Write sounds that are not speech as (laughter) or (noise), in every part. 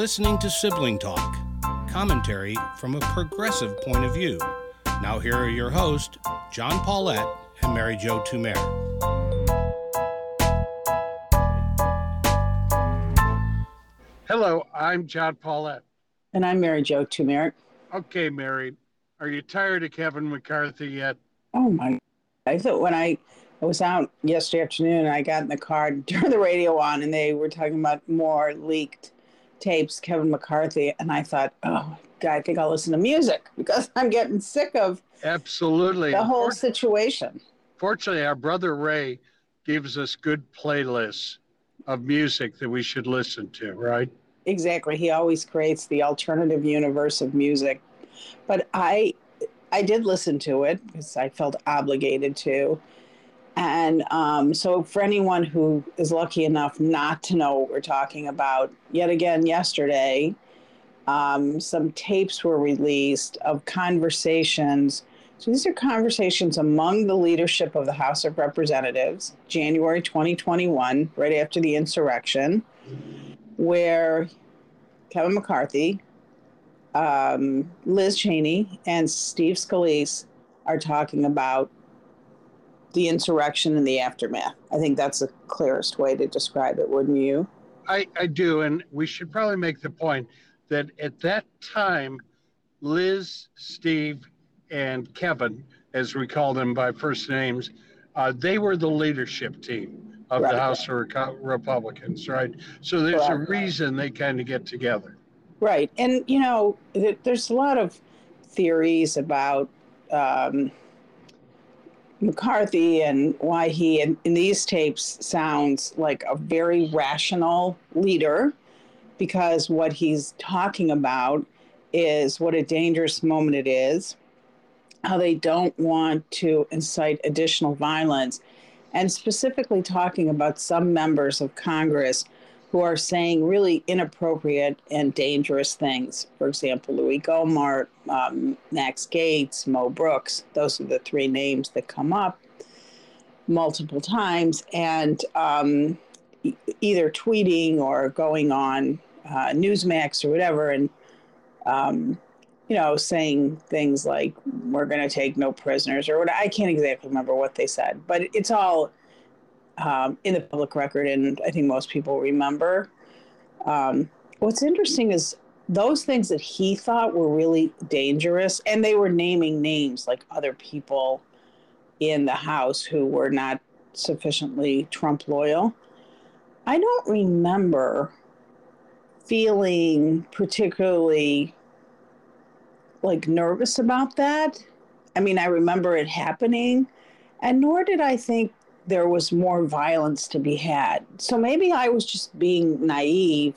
You're listening to Sibling Talk, commentary from a progressive point of view. Now, here are your hosts, John Paulette and Mary Jo Tumer. Hello, I'm John Paulette. And I'm Mary Jo Tumer. Okay, Mary, are you tired of Kevin McCarthy yet? Oh my! I thought when I I was out yesterday afternoon, I got in the car, (laughs) turned the radio on, and they were talking about more leaked tapes, Kevin McCarthy, and I thought, oh God, I think I'll listen to music (laughs) because I'm getting sick of absolutely the whole situation. Fortunately, our brother Ray gives us good playlists of music that we should listen to, right? Exactly. He always creates the alternative universe of music. But I I did listen to it because I felt obligated to. And um, so, for anyone who is lucky enough not to know what we're talking about, yet again, yesterday, um, some tapes were released of conversations. So, these are conversations among the leadership of the House of Representatives, January 2021, right after the insurrection, where Kevin McCarthy, um, Liz Cheney, and Steve Scalise are talking about the insurrection and the aftermath. I think that's the clearest way to describe it, wouldn't you? I, I do. And we should probably make the point that at that time, Liz, Steve, and Kevin, as we call them by first names, uh, they were the leadership team of right. the House of Republicans, right? So there's right. a reason they kind of get together. Right. And, you know, there's a lot of theories about um, McCarthy and why he, in, in these tapes, sounds like a very rational leader because what he's talking about is what a dangerous moment it is, how they don't want to incite additional violence, and specifically talking about some members of Congress who are saying really inappropriate and dangerous things. For example, Louis Gohmert, um, Max Gaetz, Mo Brooks, those are the three names that come up multiple times, and um, e- either tweeting or going on uh, Newsmax or whatever, and um, you know, saying things like "we're going to take no prisoners" or what. I can't exactly remember what they said, but it's all um, in the public record, and I think most people remember. Um, what's interesting is those things that he thought were really dangerous, and they were naming names like other people in the House who were not sufficiently Trump loyal. I don't remember feeling particularly like nervous about that. I mean, I remember it happening, and nor did I think there was more violence to be had. So maybe I was just being naive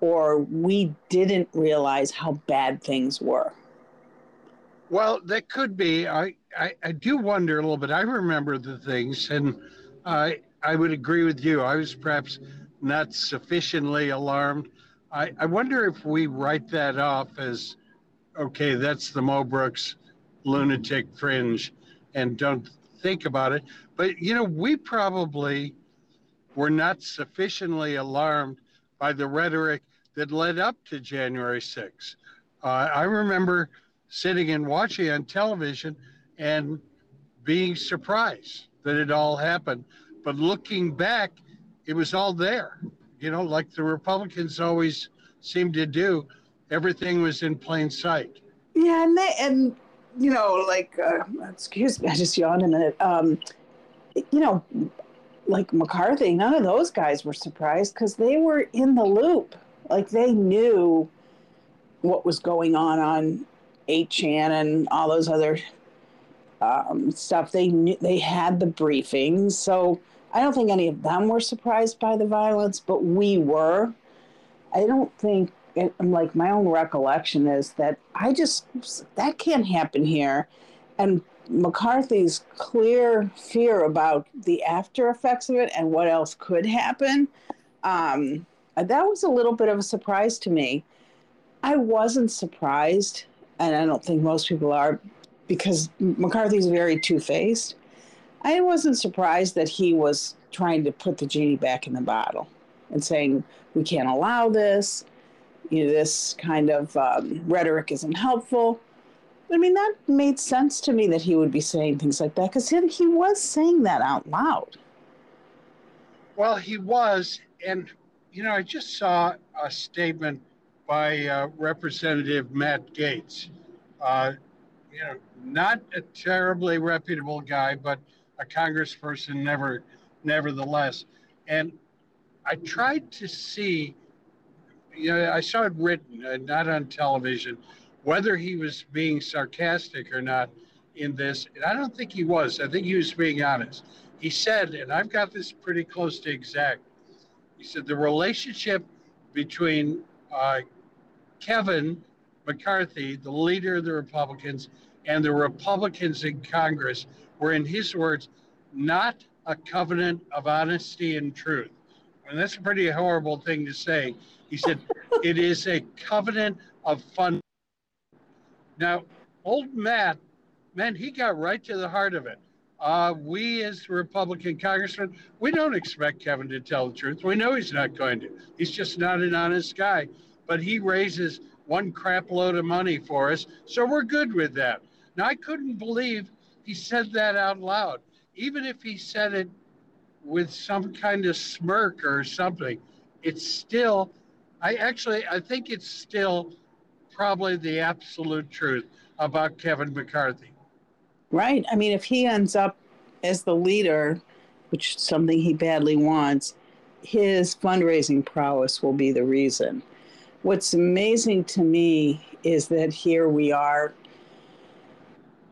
or we didn't realize how bad things were. Well, that could be. I, I, I do wonder a little bit. I remember the things, and I, I would agree with you. I was perhaps not sufficiently alarmed. I, I wonder if we write that off as okay, that's the Mo Brooks lunatic fringe and don't think about it. But, you know, we probably were not sufficiently alarmed by the rhetoric that led up to January 6th. Uh, I remember sitting and watching on television and being surprised that it all happened. But looking back, it was all there. You know, like the Republicans always seem to do, everything was in plain sight. Yeah, and they, and you know, like uh, excuse me, (laughs) I just yawned a minute. Um, you know, like McCarthy, none of those guys were surprised because they were in the loop. Like they knew what was going on on 8chan and all those other um, stuff. They knew they had the briefings, so I don't think any of them were surprised by the violence, but we were. I don't think it, like my own recollection is that I just that can't happen here, and McCarthy's clear fear about the after effects of it and what else could happen. Um, that was a little bit of a surprise to me. I wasn't surprised, and I don't think most people are, because McCarthy's very two faced. I wasn't surprised that he was trying to put the genie back in the bottle and saying, we can't allow this. You know, this kind of um, rhetoric isn't helpful. I mean, that made sense to me that he would be saying things like that because he was saying that out loud. Well, he was. And, you know, I just saw a statement by uh, Representative Matt Gaetz. Uh, you know, not a terribly reputable guy, but a congressperson, never, nevertheless. And I tried to see, you know, I saw it written, uh, not on television, whether he was being sarcastic or not in this. And I don't think he was. I think he was being honest. He said, and I've got this pretty close to exact. He said the relationship between uh, Kevin McCarthy, the leader of the Republicans, and the Republicans in Congress were, in his words, not a covenant of honesty and truth. And that's a pretty horrible thing to say. He said, (laughs) it is a covenant of fun. Now, old Matt, man, he got right to the heart of it. Uh, we, as Republican congressmen, we don't expect Kevin to tell the truth. We know he's not going to. He's just not an honest guy. But he raises one crap load of money for us, so we're good with that. Now, I couldn't believe he said that out loud, even if he said it with some kind of smirk or something. It's still, I actually, I think it's still probably the absolute truth about Kevin McCarthy. Right. I mean, if he ends up as the leader, which is something he badly wants, his fundraising prowess will be the reason. What's amazing to me is that here we are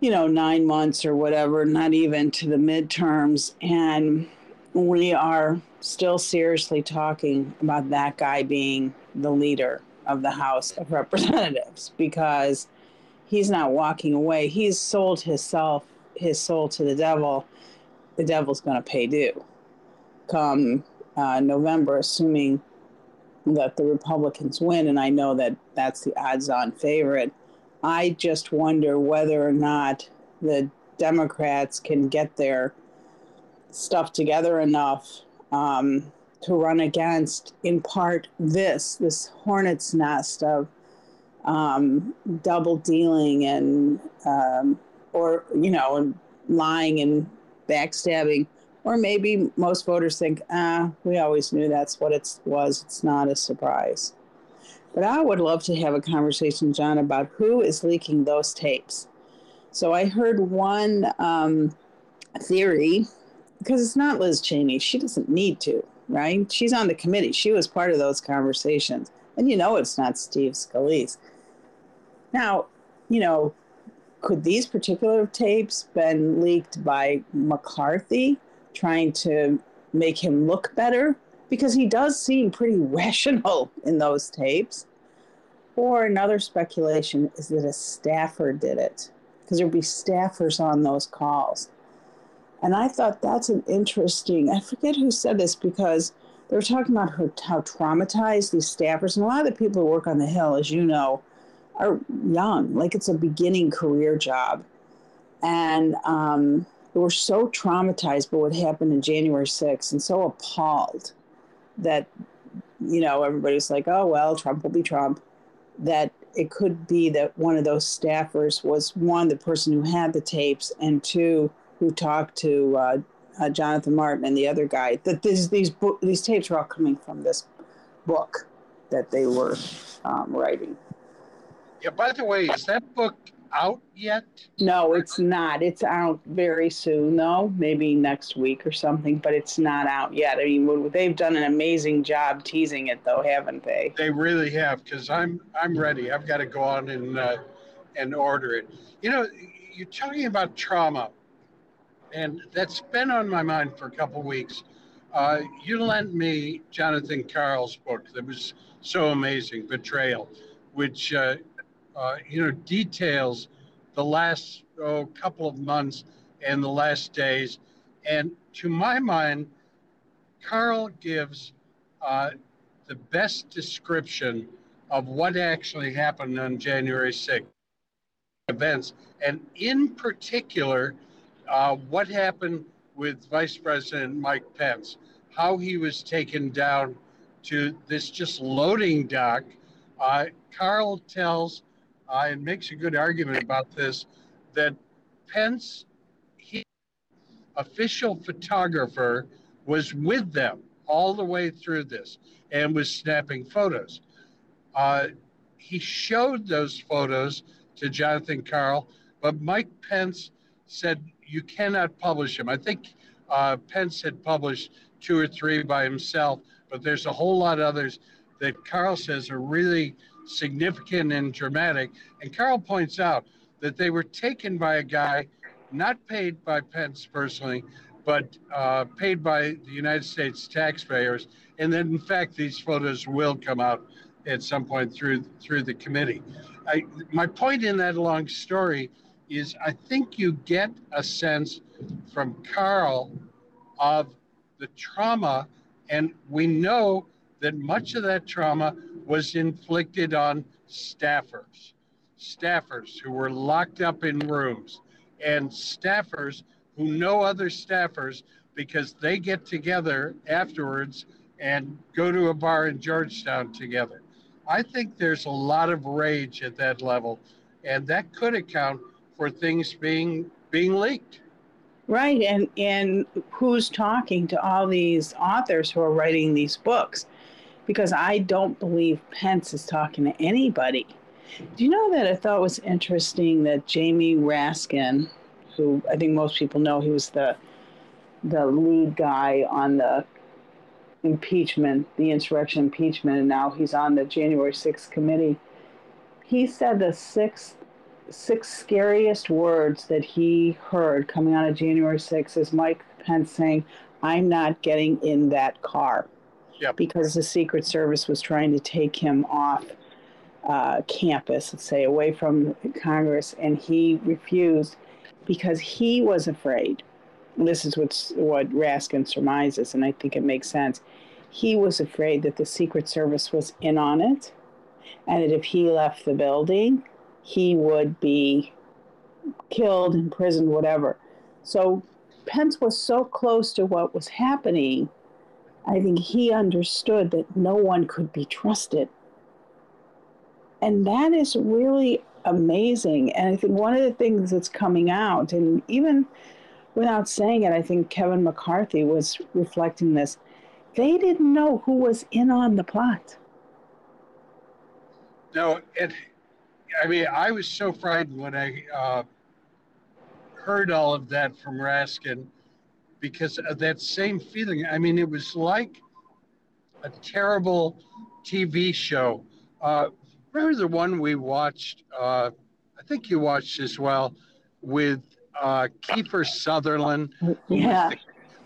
you know, nine months or whatever, not even to the midterms. And we are still seriously talking about that guy being the leader of the House of Representatives because he's not walking away. He's sold himself, his soul to the devil. The devil's going to pay due come uh, November, assuming that the Republicans win. And I know that that's the odds on favorite. I just wonder whether or not the Democrats can get their stuff together enough um, to run against, in part, this this hornet's nest of um, double dealing and um, or you know and lying and backstabbing, or maybe most voters think, ah, we always knew that's what it was. It's not a surprise. But I would love to have a conversation, John, about who is leaking those tapes. So I heard one um, theory, because it's not Liz Cheney. She doesn't need to, right? She's on the committee. She was part of those conversations. And you know it's not Steve Scalise. Now, you know, could these particular tapes been leaked by McCarthy trying to make him look better? because he does seem pretty (laughs) rational in those tapes. Or another speculation is that a staffer did it, because there'd be staffers on those calls. And I thought that's an interesting, I forget who said this because they were talking about her, how traumatized these staffers, and a lot of the people who work on the Hill, as you know, are young, like it's a beginning career job. And um, they were so traumatized by what happened in January 6th and so appalled that you know everybody's like oh well trump will be trump that it could be that one of those staffers was one the person who had the tapes and two who talked to uh, uh, jonathan martin and the other guy that these these book, these tapes are all coming from this book that they were um, writing yeah by the way is that book out yet? No, it's not. It's out very soon, though, maybe next week or something, but it's not out yet. I mean, they've done an amazing job teasing it, though, haven't they? They really have, because I'm I'm ready. I've got to go on and uh, and order it. You know, you're talking about trauma, and that's been on my mind for a couple weeks. Uh, you lent me Jonathan Karl's book that was so amazing, Betrayal, which uh, uh, you know, details the last oh, couple of months and the last days. And to my mind, Karl gives uh, the best description of what actually happened on January 6th events, and in particular, uh, what happened with Vice President Mike Pence, how he was taken down to this just loading dock Uh, Karl tells uh, and makes a good argument about this that Pence, he, official photographer, was with them all the way through this and was snapping photos. Uh, he showed those photos to Jonathan Karl, but Mike Pence said you cannot publish them. I think uh, Pence had published two or three by himself, but there's a whole lot of others that Karl says are really significant and dramatic. And Karl points out that they were taken by a guy not paid by Pence personally, but uh, paid by the United States taxpayers. And then, in fact, these photos will come out at some point through through the committee. I, my point in that long story is, I think you get a sense from Karl of the trauma, and we know that much of that trauma was inflicted on staffers, staffers who were locked up in rooms, and staffers who know other staffers because they get together afterwards and go to a bar in Georgetown together. I think there's a lot of rage at that level, and that could account for things being being leaked. Right, and and who's talking to all these authors who are writing these books? Because I don't believe Pence is talking to anybody. Do you know that I thought was interesting that Jamie Raskin, who I think most people know, he was the the lead guy on the impeachment, the insurrection impeachment, and now he's on the January 6th committee. He said the six six scariest words that he heard coming out of January 6th is Mike Pence saying, I'm not getting in that car. Yep. Because the Secret Service was trying to take him off uh, campus, let's say, away from Congress, and he refused because he was afraid. This is what's, what Raskin surmises, and I think it makes sense. He was afraid that the Secret Service was in on it, and that if he left the building, he would be killed, imprisoned, whatever. So Pence was so close to what was happening, I think he understood that no one could be trusted. And that is really amazing. And I think one of the things that's coming out, and even without saying it, I think Kevin McCarthy was reflecting this. They didn't know who was in on the plot. No, it, I mean, I was so frightened when I uh, heard all of that from Raskin because of that same feeling. I mean, it was like a terrible TV show. Uh, remember the one we watched? Uh, I think you watched as well with uh, Kiefer Sutherland, yeah. the,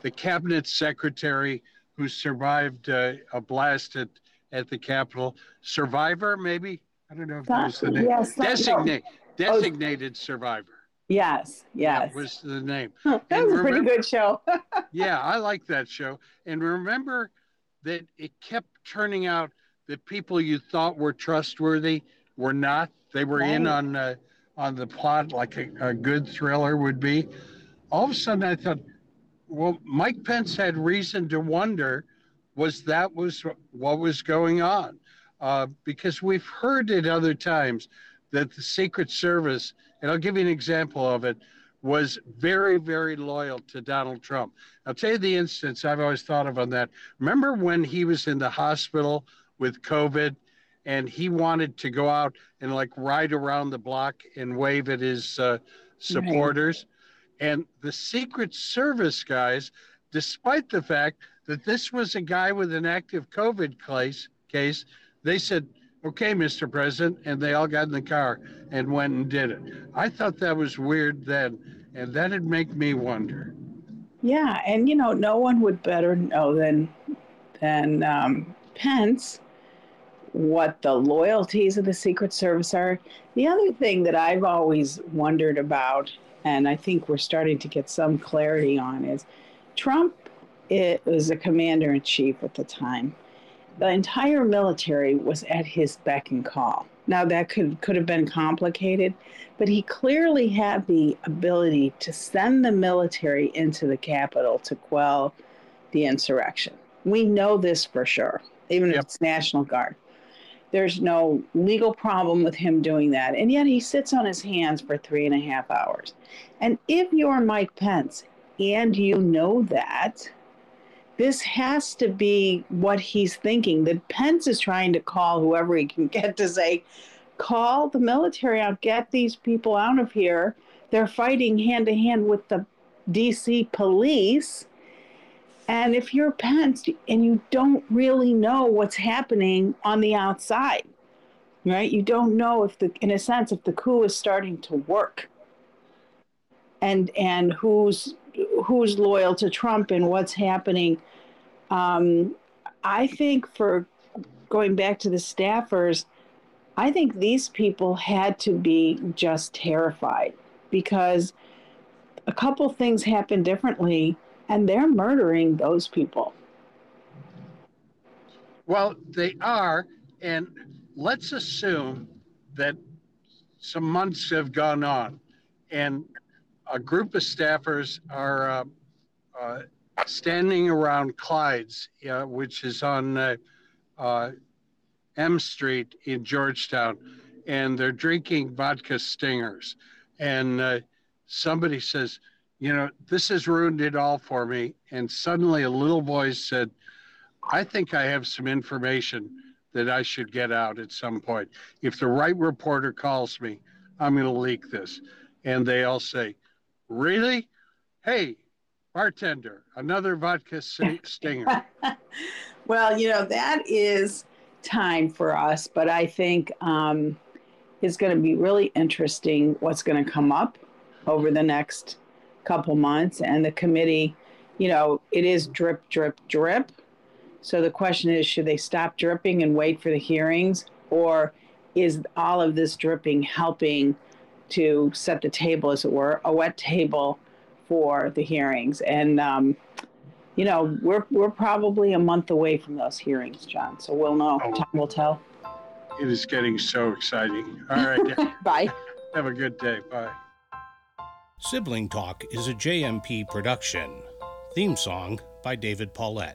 the, cabinet secretary who survived uh, a blast at, at the Capitol. Survivor, maybe? I don't know if that was the name. Yes, Designate, designated survivor. Yes, yes. That was the name. that And was a pretty good show. (laughs) Yeah, I like that show. And remember that it kept turning out that people you thought were trustworthy were not. They were in on uh, on the plot like a, a good thriller would be. All of a sudden, I thought, well, Mike Pence had reason to wonder was that was what was going on uh, because we've heard at other times that the Secret Service, and I'll give you an example of it, was very, very loyal to Donald Trump. I'll tell you the instance I've always thought of on that. Remember when he was in the hospital with COVID and he wanted to go out and like ride around the block and wave at his uh, supporters? And the Secret Service guys, despite the fact that this was a guy with an active COVID case, case they said, okay, Mr. President. And they all got in the car and went and did it. I thought that was weird then. And that'd make me wonder. Yeah, and you know, no one would better know than than um, Pence what the loyalties of the Secret Service are. The other thing that I've always wondered about, and I think we're starting to get some clarity on, is Trump it was a commander in chief at the time. The entire military was at his beck and call. Now that could could have been complicated, but he clearly had the ability to send the military into the capital to quell the insurrection. We know this for sure, even if it's National Guard. There's no legal problem with him doing that. And yet he sits on his hands for three and a half hours. And if you're Mike Pence and you know that, this has to be what he's thinking. That Pence is trying to call whoever he can (laughs) get to say, call the military out, get these people out of here. They're fighting hand to hand with the DC police and if you're Pence and you don't really know what's happening on the outside, right? You don't know if the, in a sense, if the coup is starting to work, and and who's who's loyal to Trump and what's happening. Um, I think for going back to the staffers, I think these people had to be just terrified because a couple things happened differently and they're murdering those people. Well, they are, and let's assume that some months have gone on, and a group of staffers are uh, uh, standing around Clyde's, uh, which is on uh, uh, M Street in Georgetown, and they're drinking vodka stingers. And uh, somebody says, you know, this has ruined it all for me. And suddenly a little voice said, I think I have some information that I should get out at some point. If the right reporter calls me, I'm going to leak this. And they all say, Really? Hey, bartender, another vodka (laughs) stinger. well, you know, that is time for us, but I think um, it's going to be really interesting what's going to come up over the next couple months and the committee you know it is drip drip drip so the question is should they stop dripping and wait for the hearings or is all of this dripping helping to set the table as it were a wet table for the hearings. And um, you know we're we're probably a month away from those hearings john so we'll know. Oh, time will tell. It is getting so exciting. All right (laughs) bye. Have a good day. Bye. Sibling Talk is a JMP production. Theme song by David Paulette.